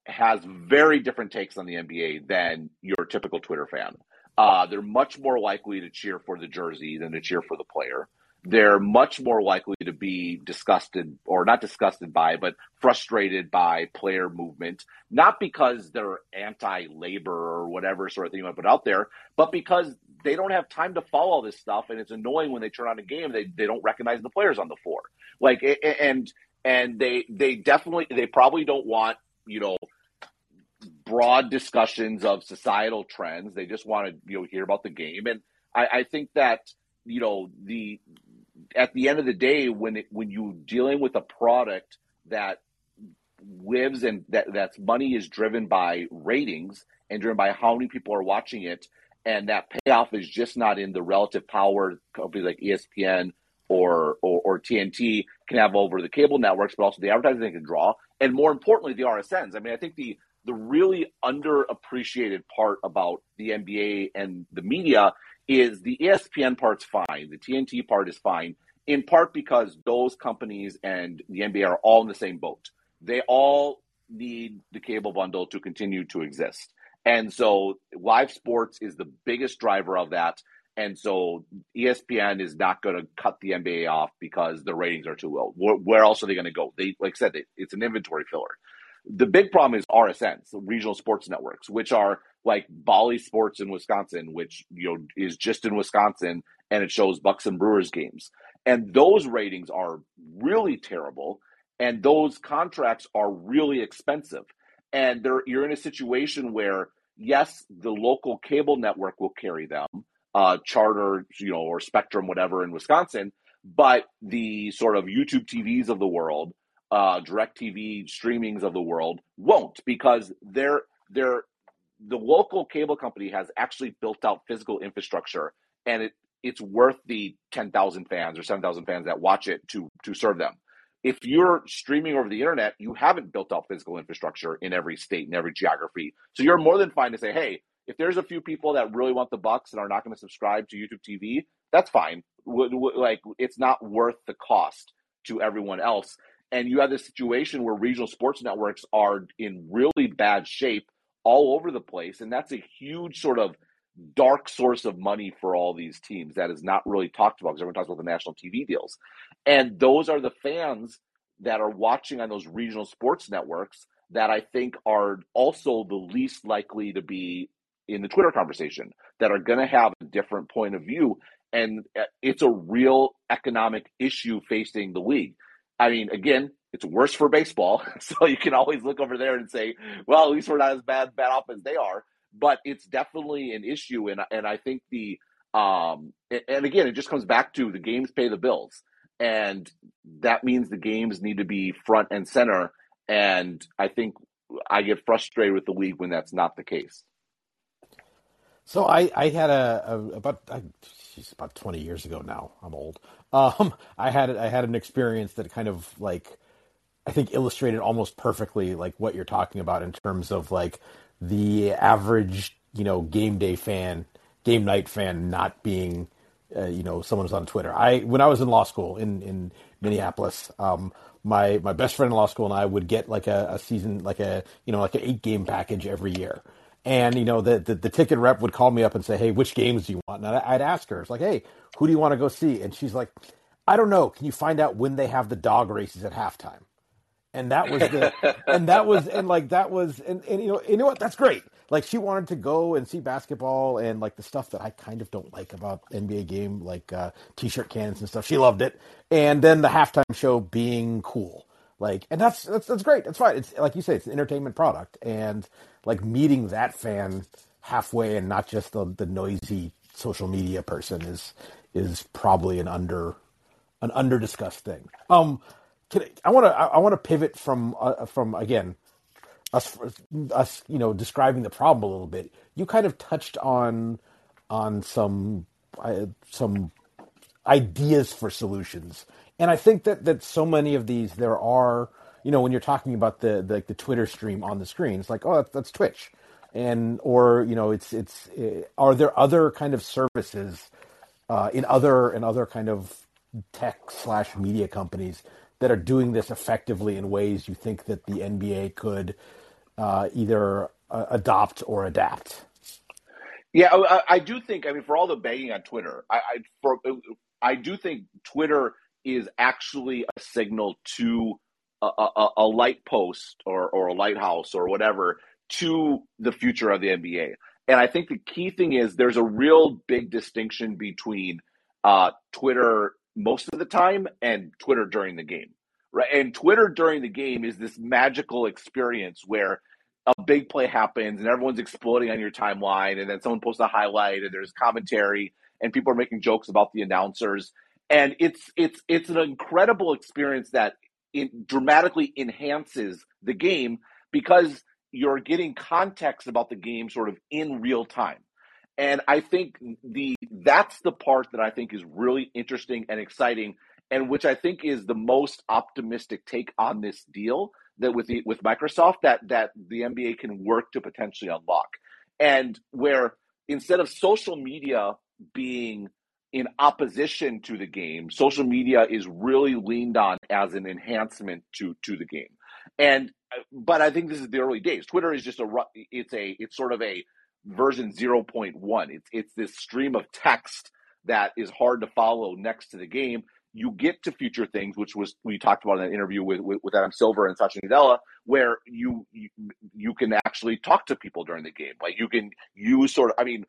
has very different takes on the NBA than your typical Twitter fan. Uh, they're much more likely to cheer for the jersey than to cheer for the player. They're much more likely to be disgusted or not disgusted by, but frustrated by player movement, not because they're anti labor or whatever sort of thing you might put out there, but because they don't have time to follow this stuff. And it's annoying when they turn on a game, they, they don't recognize the players on the floor. Like, and, and they, they definitely, they probably don't want, you know, broad discussions of societal trends. They just want to, you know, hear about the game. And I, I think that, you know, the, at the end of the day, when it, when you're dealing with a product that lives and that that's money is driven by ratings and driven by how many people are watching it, and that payoff is just not in the relative power companies like ESPN or, or, or TNT can have over the cable networks, but also the advertising they can draw, and more importantly, the RSNs. I mean, I think the the really underappreciated part about the NBA and the media is the ESPN part's fine, the TNT part is fine, in part because those companies and the NBA are all in the same boat. They all need the cable bundle to continue to exist. And so live sports is the biggest driver of that. And so ESPN is not going to cut the NBA off because the ratings are too low. Where, where else are they going to go? They, like I said, it's an inventory filler. The big problem is RSNs, regional sports networks, which are like Bally Sports in Wisconsin, which you know is just in Wisconsin and it shows Bucks and Brewers games. And those ratings are really terrible. And those contracts are really expensive. And they you're in a situation where, yes, the local cable network will carry them, uh, Charter, you know, or Spectrum, whatever in Wisconsin, but the sort of YouTube TVs of the world, uh, direct TV streamings of the world won't because they're they're the local cable company has actually built out physical infrastructure and it it's worth the 10,000 fans or 7,000 fans that watch it to to serve them. If you're streaming over the internet, you haven't built out physical infrastructure in every state and every geography. So you're more than fine to say, "Hey, if there's a few people that really want the Bucks and are not going to subscribe to YouTube TV, that's fine. Like it's not worth the cost to everyone else." And you have this situation where regional sports networks are in really bad shape all over the place, and that's a huge sort of dark source of money for all these teams that is not really talked about because everyone talks about the national TV deals. And those are the fans that are watching on those regional sports networks that I think are also the least likely to be in the Twitter conversation, that are going to have a different point of view. And uh, it's a real economic issue facing the league. I mean, again, it's worse for baseball. So you can always look over there and say, well, at least we're not as bad, bad off as they are but it's definitely an issue, and and I think the um and again, it just comes back to the games pay the bills, and that means the games need to be front and center, and I think I get frustrated with the league when that's not the case. So I, I had a, a about I, geez, about twenty years ago now. I'm old. Um, I had I had an experience that kind of like I think illustrated almost perfectly like what you're talking about in terms of like the average, you know, game day fan, game night fan not being, uh, you know, someone who's on Twitter. I when I was in law school in in Minneapolis, um, my my best friend in law school and I would get like a, a season, like a you know, like an eight game package every year. And you know the, the, the ticket rep would call me up and say, "Hey, which games do you want?" And I'd ask her, "It's like, hey, who do you want to go see?" And she's like, "I don't know. Can you find out when they have the dog races at halftime?" And that was the and that was and like that was and, and you know you know what that's great like she wanted to go and see basketball and like the stuff that I kind of don't like about NBA game, like uh, t-shirt cannons and stuff. She loved it, and then the halftime show being cool, like, and that's that's that's great. That's fine. It's like you say, it's an entertainment product, and like meeting that fan halfway and not just the the noisy social media person is is probably an under an under discussed thing. Um, I want to I want to pivot from uh, from again us us you know describing the problem a little bit. You kind of touched on on some uh, some ideas for solutions, and I think that that so many of these there are you know when you're talking about the the, the Twitter stream on the screen, it's like oh that's, that's Twitch, and or you know it's it's uh, are there other kind of services uh, in other in other kind of tech slash media companies that are doing this effectively in ways you think that the NBA could uh, either uh, adopt or adapt? Yeah, I, I, do think. I mean, for all the banging on Twitter, I, I for I do think Twitter is actually a signal to a, a, a light post or, or a lighthouse or whatever to the future of the NBA. And I think the key thing is there's a real big distinction between uh, Twitter most of the time and Twitter during the game. Right. And Twitter during the game is this magical experience where a big play happens and everyone's exploding on your timeline and then someone posts a highlight and there's commentary and people are making jokes about the announcers and it's it's it's an incredible experience that it dramatically enhances the game because you're getting context about the game sort of in real time and I think the that's the part that I think is really interesting and exciting, and which I think is the most optimistic take on this deal that with the with Microsoft that that the NBA can work to potentially unlock. And where instead of social media being in opposition to the game, social media is really leaned on as an enhancement to to the game. And but I think this is the early days. Twitter is just a it's a it's sort of a version 0.1. It's it's this stream of text that is hard to follow next to the game. You get to future things, which was we talked about in that interview with, with, with Adam Silver and Satya Nadella, where you, you you can actually talk to people during the game. Like you can use sort of, I mean,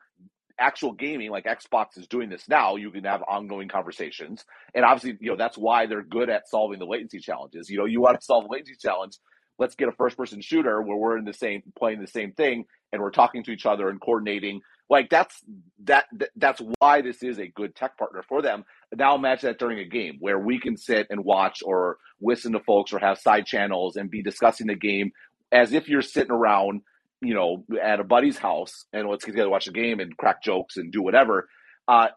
actual gaming, like Xbox is doing this now, you can have ongoing conversations. And obviously, you know, that's why they're good at solving the latency challenges. You know, you want to solve a latency challenge, let's get a first person shooter where we're in the same playing the same thing and we're talking to each other and coordinating. Like that's that that's why this is a good tech partner for them. Now imagine that during a game where we can sit and watch or listen to folks or have side channels and be discussing the game as if you're sitting around you know at a buddy's house and let's get together watch the game and crack jokes and do whatever. Uh,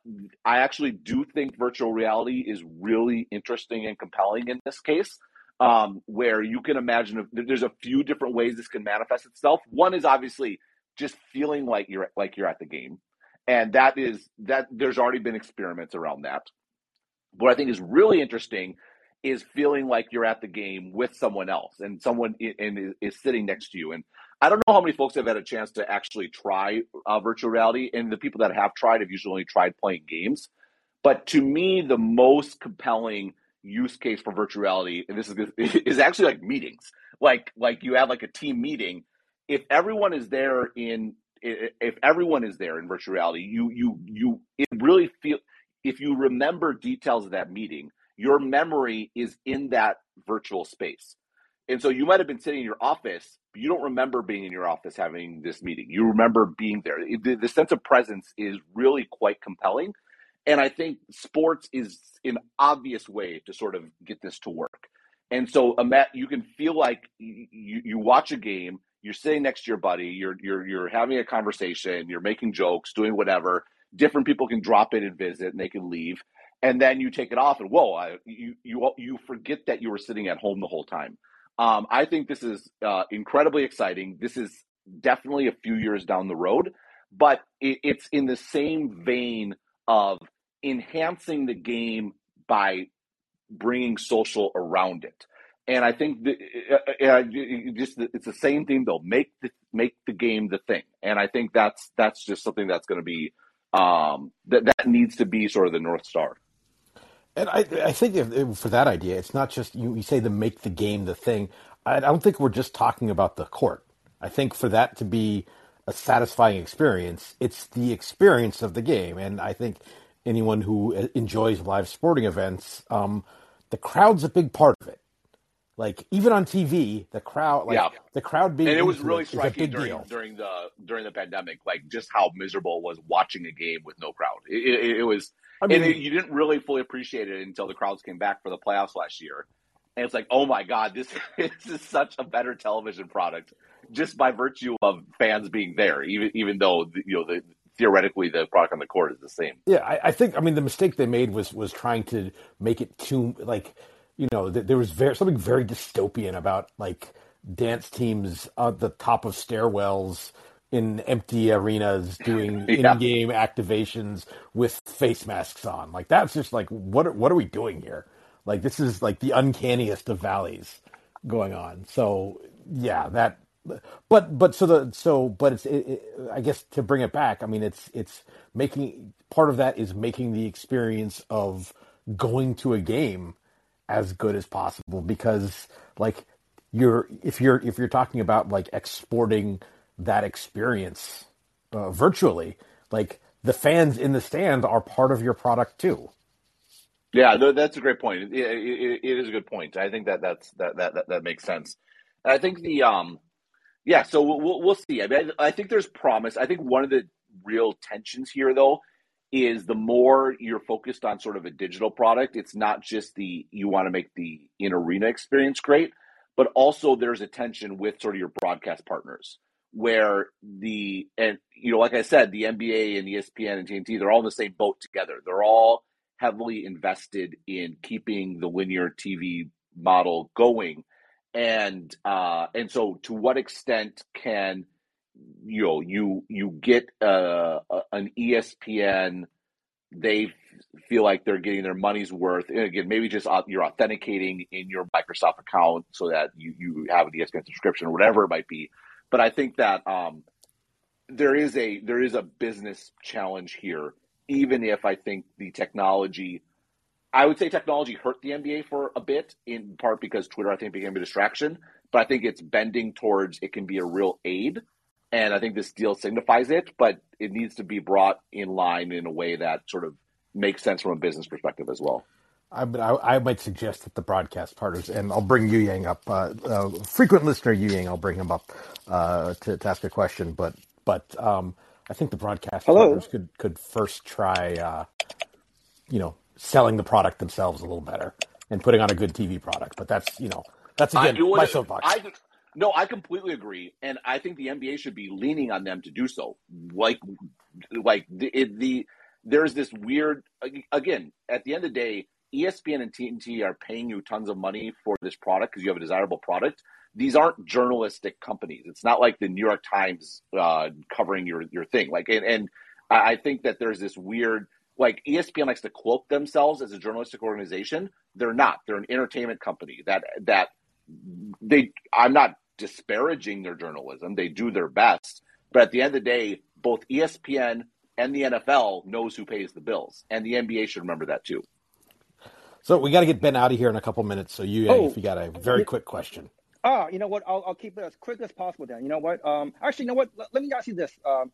I actually do think virtual reality is really interesting and compelling in this case um, where you can imagine there's a few different ways this can manifest itself. One is obviously just feeling like you're like you're at the game, and that is that there's already been experiments around that. What I think is really interesting is feeling like you're at the game with someone else and someone in, is sitting next to you. And I don't know how many folks have had a chance to actually try uh, virtual reality, and the people that have tried have usually tried playing games. But to me, the most compelling use case for virtual reality, and this is is actually like meetings. Like like you have like a team meeting. If everyone is there in if everyone is there in virtual reality, you you you it really feel if you remember details of that meeting, your memory is in that virtual space. And so you might have been sitting in your office, but you don't remember being in your office having this meeting. You remember being there. The, the sense of presence is really quite compelling. And I think sports is an obvious way to sort of get this to work. And so, Matt, you can feel like you, you watch a game, you're sitting next to your buddy, you're you're you're having a conversation, you're making jokes, doing whatever. Different people can drop in and visit, and they can leave, and then you take it off, and whoa, I, you you you forget that you were sitting at home the whole time. Um, I think this is uh, incredibly exciting. This is definitely a few years down the road, but it, it's in the same vein of enhancing the game by bringing social around it. And I think the, uh, uh, uh just it's the same thing though. Make the make the game the thing, and I think that's that's just something that's going to be um, that that needs to be sort of the north star. And I, I think if, for that idea, it's not just you, you say the make the game the thing. I don't think we're just talking about the court. I think for that to be a satisfying experience. It's the experience of the game, and I think anyone who enjoys live sporting events, um, the crowd's a big part of it. Like even on TV, the crowd, like yeah. the crowd being, and it was really striking during deal. during the during the pandemic, like just how miserable it was watching a game with no crowd. It, it, it was, I mean, and it, you didn't really fully appreciate it until the crowds came back for the playoffs last year, and it's like, oh my god, this, this is such a better television product just by virtue of fans being there, even even though you know the theoretically the product on the court is the same. Yeah, I, I think I mean the mistake they made was was trying to make it too like you know, there was very, something very dystopian about like dance teams at the top of stairwells in empty arenas doing yeah. in-game activations with face masks on. Like that's just like what what are we doing here? Like this is like the uncanniest of valleys going on. So yeah, that but but so the so but it's it, it, I guess to bring it back. I mean, it's it's making part of that is making the experience of going to a game as good as possible because like you're if you're if you're talking about like exporting that experience uh, virtually like the fans in the stand are part of your product too. Yeah that's a great point. It, it, it is a good point. I think that that's that that that, that makes sense. I think the um yeah so we'll, we'll see I, mean, I think there's promise i think one of the real tensions here though is the more you're focused on sort of a digital product, it's not just the you want to make the in arena experience great, but also there's a tension with sort of your broadcast partners where the and you know like I said, the NBA and ESPN and TNT they're all in the same boat together. They're all heavily invested in keeping the linear TV model going. And uh and so to what extent can you know you you get uh, an ESPN they feel like they're getting their money's worth and again maybe just you're authenticating in your Microsoft account so that you you have an ESPN subscription or whatever it might be. But I think that um, there is a there is a business challenge here even if I think the technology I would say technology hurt the NBA for a bit in part because Twitter I think became a distraction but I think it's bending towards it can be a real aid and I think this deal signifies it, but it needs to be brought in line in a way that sort of makes sense from a business perspective as well. I, I, I might suggest that the broadcast partners, and I'll bring Yu Yang up. Uh, uh, frequent listener Yu Yang, I'll bring him up uh, to, to, ask a question. But but um, I think the broadcast Hello. partners could could first try, uh, you know, selling the product themselves a little better and putting on a good TV product. But that's you know that's again I, my soapbox. I, no, I completely agree, and I think the NBA should be leaning on them to do so. Like, like the, it, the there's this weird again. At the end of the day, ESPN and TNT are paying you tons of money for this product because you have a desirable product. These aren't journalistic companies. It's not like the New York Times uh, covering your your thing. Like, and, and I think that there's this weird like ESPN likes to cloak themselves as a journalistic organization. They're not. They're an entertainment company that that they I'm not disparaging their journalism. They do their best. But at the end of the day, both ESPN and the NFL knows who pays the bills. And the NBA should remember that too. So we got to get Ben out of here in a couple minutes. So you, oh, if you got a very quick question. Ah, you know what? I'll, I'll keep it as quick as possible. Then you know what? Um, actually, you know what? Let, let me ask you this. Um,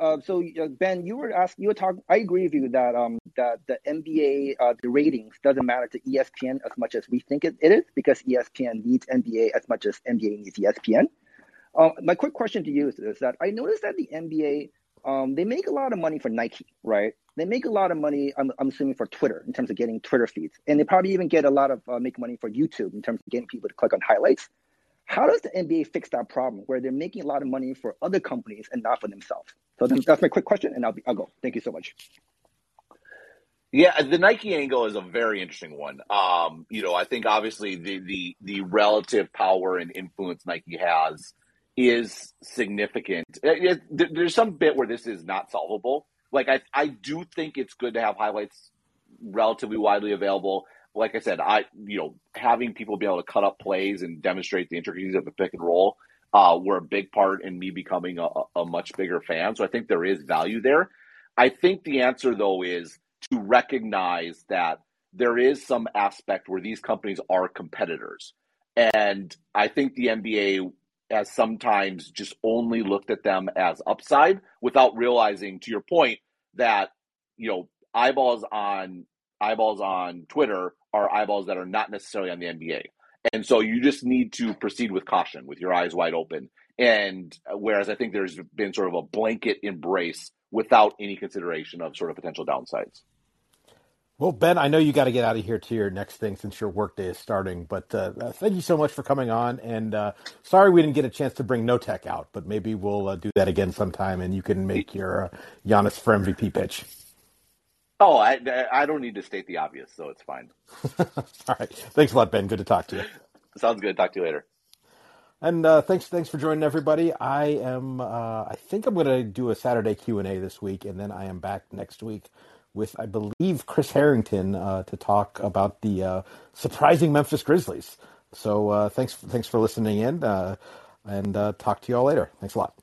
uh, so uh, Ben, you were asking, you were talking. I agree with you that um, that the NBA uh, the ratings doesn't matter to ESPN as much as we think it, it is because ESPN needs NBA as much as NBA needs ESPN. Uh, my quick question to you is, is that I noticed that the NBA um, they make a lot of money for Nike, right? They make a lot of money. I'm, I'm assuming for Twitter in terms of getting Twitter feeds, and they probably even get a lot of uh, make money for YouTube in terms of getting people to click on highlights. How does the NBA fix that problem where they're making a lot of money for other companies and not for themselves? So that's my quick question, and I'll, be, I'll go. Thank you so much. Yeah, the Nike angle is a very interesting one. Um, you know, I think obviously the the the relative power and influence Nike has is significant. It, it, there's some bit where this is not solvable. Like I I do think it's good to have highlights relatively widely available like I said, I you know having people be able to cut up plays and demonstrate the intricacies of the pick and roll uh, were a big part in me becoming a, a much bigger fan. So I think there is value there. I think the answer though is to recognize that there is some aspect where these companies are competitors, and I think the NBA has sometimes just only looked at them as upside without realizing, to your point, that you know eyeballs on eyeballs on Twitter are eyeballs that are not necessarily on the NBA. And so you just need to proceed with caution, with your eyes wide open. And whereas I think there's been sort of a blanket embrace without any consideration of sort of potential downsides. Well, Ben, I know you got to get out of here to your next thing since your workday is starting. But uh, uh, thank you so much for coming on. And uh, sorry we didn't get a chance to bring No Tech out, but maybe we'll uh, do that again sometime, and you can make your uh, Giannis for MVP pitch. Oh, I, I don't need to state the obvious, so it's fine. All right. Thanks a lot, Ben. Good to talk to you. Sounds good. Talk to you later. And uh, thanks, thanks for joining everybody. I am, uh, I think I'm going to do a Saturday Q and A this week, and then I am back next week with, I believe, Chris Herrington uh, to talk about the uh, surprising Memphis Grizzlies. So uh, thanks, thanks for listening in, uh, and talk to you all later. Thanks a lot.